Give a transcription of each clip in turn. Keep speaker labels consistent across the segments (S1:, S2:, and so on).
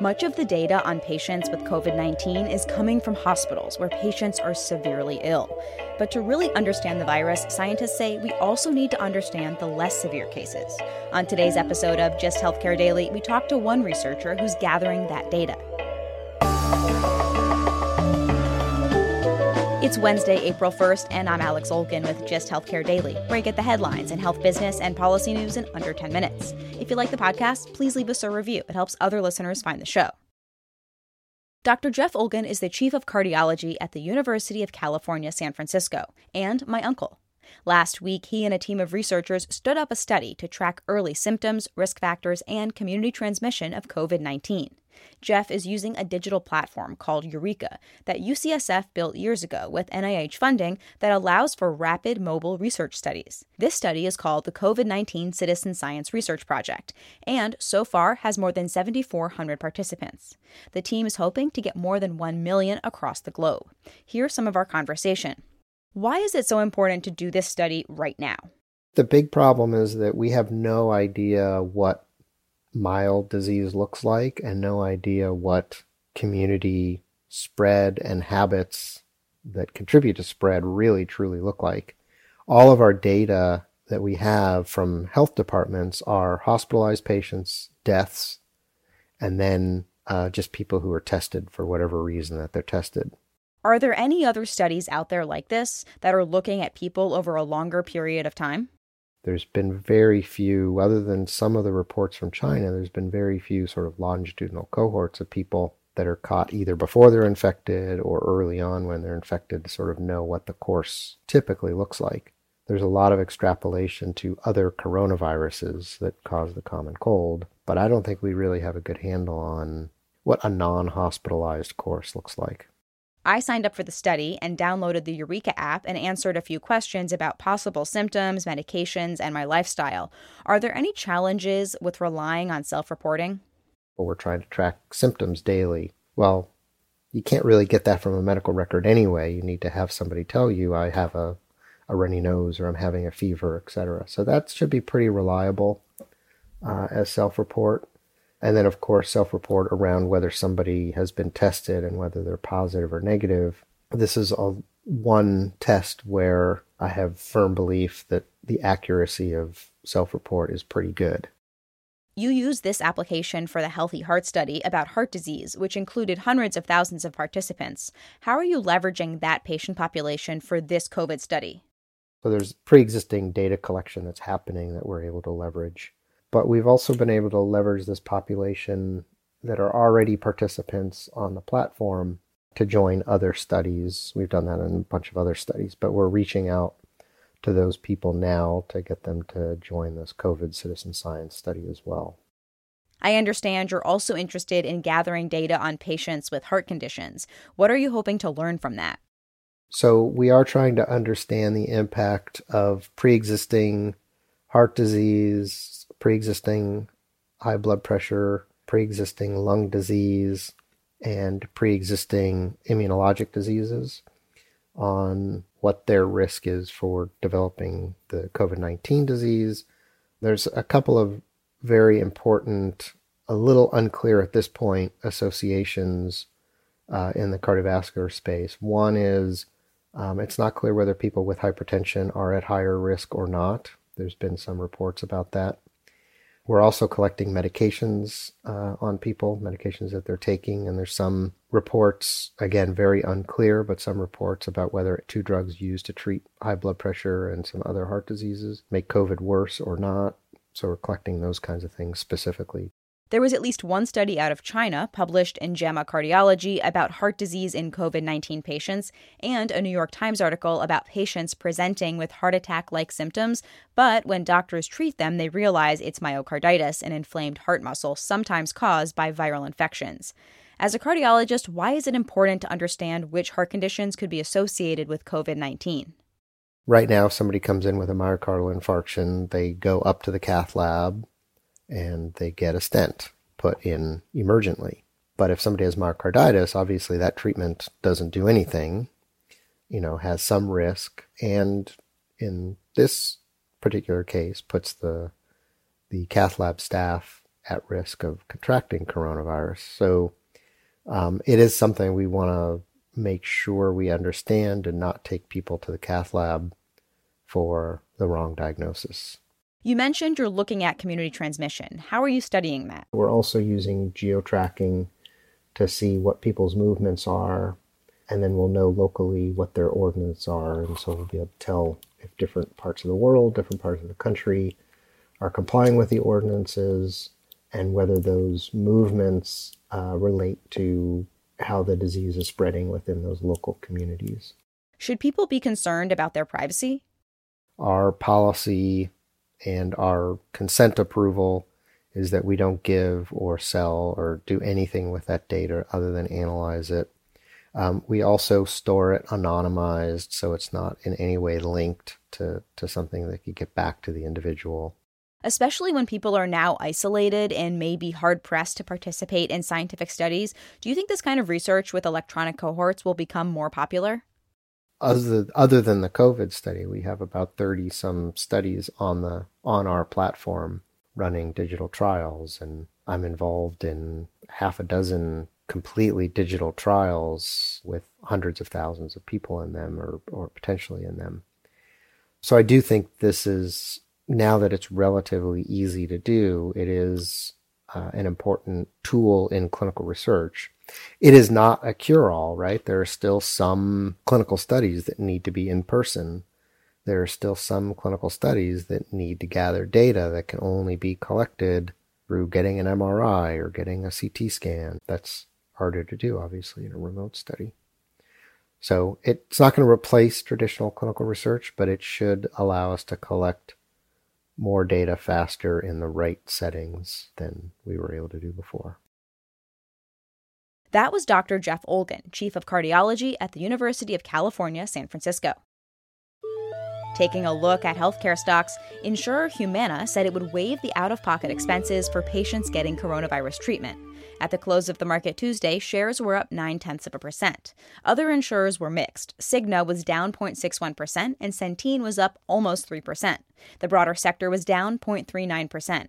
S1: Much of the data on patients with COVID 19 is coming from hospitals where patients are severely ill. But to really understand the virus, scientists say we also need to understand the less severe cases. On today's episode of Just Healthcare Daily, we talk to one researcher who's gathering that data. It's Wednesday, April 1st, and I'm Alex Olgin with Just Healthcare Daily, where I get the headlines and health business and policy news in under 10 minutes. If you like the podcast, please leave us a review. It helps other listeners find the show. Dr. Jeff Olgin is the chief of cardiology at the University of California, San Francisco, and my uncle. Last week, he and a team of researchers stood up a study to track early symptoms, risk factors, and community transmission of COVID 19. Jeff is using a digital platform called Eureka that UCSF built years ago with NIH funding that allows for rapid mobile research studies. This study is called the COVID 19 Citizen Science Research Project, and so far has more than 7,400 participants. The team is hoping to get more than 1 million across the globe. Here's some of our conversation. Why is it so important to do this study right now?
S2: The big problem is that we have no idea what mild disease looks like and no idea what community spread and habits that contribute to spread really truly look like. All of our data that we have from health departments are hospitalized patients, deaths, and then uh, just people who are tested for whatever reason that they're tested.
S1: Are there any other studies out there like this that are looking at people over a longer period of time?
S2: There's been very few, other than some of the reports from China, there's been very few sort of longitudinal cohorts of people that are caught either before they're infected or early on when they're infected to sort of know what the course typically looks like. There's a lot of extrapolation to other coronaviruses that cause the common cold, but I don't think we really have a good handle on what a non hospitalized course looks like.
S1: I signed up for the study and downloaded the Eureka app and answered a few questions about possible symptoms, medications, and my lifestyle. Are there any challenges with relying on self reporting?
S2: Well, we're trying to track symptoms daily. Well, you can't really get that from a medical record anyway. You need to have somebody tell you, I have a, a runny nose or I'm having a fever, etc. So that should be pretty reliable uh, as self report. And then, of course, self report around whether somebody has been tested and whether they're positive or negative. This is a one test where I have firm belief that the accuracy of self report is pretty good.
S1: You used this application for the Healthy Heart Study about heart disease, which included hundreds of thousands of participants. How are you leveraging that patient population for this COVID study?
S2: So there's pre existing data collection that's happening that we're able to leverage. But we've also been able to leverage this population that are already participants on the platform to join other studies. We've done that in a bunch of other studies, but we're reaching out to those people now to get them to join this COVID citizen science study as well.
S1: I understand you're also interested in gathering data on patients with heart conditions. What are you hoping to learn from that?
S2: So, we are trying to understand the impact of pre existing heart disease, pre existing high blood pressure, pre existing lung disease, and pre existing immunologic diseases on what their risk is for developing the COVID 19 disease. There's a couple of very important, a little unclear at this point, associations uh, in the cardiovascular space. One is um, it's not clear whether people with hypertension are at higher risk or not. There's been some reports about that. We're also collecting medications uh, on people, medications that they're taking, and there's some reports, again, very unclear, but some reports about whether two drugs used to treat high blood pressure and some other heart diseases make COVID worse or not. So we're collecting those kinds of things specifically.
S1: There was at least one study out of China published in JAMA Cardiology about heart disease in COVID 19 patients, and a New York Times article about patients presenting with heart attack like symptoms, but when doctors treat them, they realize it's myocarditis, an inflamed heart muscle, sometimes caused by viral infections. As a cardiologist, why is it important to understand which heart conditions could be associated with COVID 19?
S2: Right now, if somebody comes in with a myocardial infarction, they go up to the cath lab and they get a stent put in emergently. But if somebody has myocarditis, obviously that treatment doesn't do anything, you know, has some risk, and in this particular case, puts the the cath lab staff at risk of contracting coronavirus. So um, it is something we want to make sure we understand and not take people to the cath lab for the wrong diagnosis.
S1: You mentioned you're looking at community transmission. How are you studying that?
S2: We're also using geo-tracking to see what people's movements are, and then we'll know locally what their ordinances are, and so we'll be able to tell if different parts of the world, different parts of the country are complying with the ordinances, and whether those movements uh, relate to how the disease is spreading within those local communities.
S1: Should people be concerned about their privacy?
S2: Our policy and our consent approval is that we don't give or sell or do anything with that data other than analyze it. Um, we also store it anonymized, so it's not in any way linked to, to something that could get back to the individual.
S1: Especially when people are now isolated and may be hard pressed to participate in scientific studies, do you think this kind of research with electronic cohorts will become more popular?
S2: Other other than the COVID study, we have about thirty some studies on the on our platform running digital trials, and I'm involved in half a dozen completely digital trials with hundreds of thousands of people in them, or or potentially in them. So I do think this is now that it's relatively easy to do, it is uh, an important tool in clinical research it is not a cure all, right? There are still some clinical studies that need to be in person. There are still some clinical studies that need to gather data that can only be collected through getting an MRI or getting a CT scan. That's harder to do, obviously, in a remote study. So it's not going to replace traditional clinical research, but it should allow us to collect more data faster in the right settings than we were able to do before.
S1: That was Dr. Jeff Olgin, Chief of Cardiology at the University of California, San Francisco. Taking a look at healthcare stocks, insurer Humana said it would waive the out of pocket expenses for patients getting coronavirus treatment. At the close of the market Tuesday, shares were up 9 tenths of a percent. Other insurers were mixed. Cigna was down 0.61%, and Centene was up almost 3%. The broader sector was down 0.39%.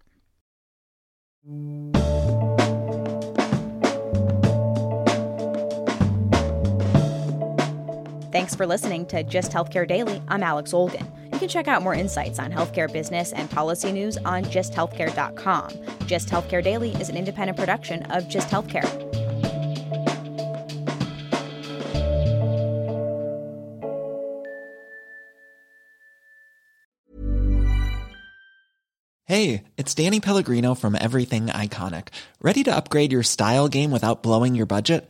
S1: Thanks for listening to Just Healthcare Daily. I'm Alex Olgin. You can check out more insights on healthcare business and policy news on justhealthcare.com. Just Healthcare Daily is an independent production of Just Healthcare.
S3: Hey, it's Danny Pellegrino from Everything Iconic. Ready to upgrade your style game without blowing your budget?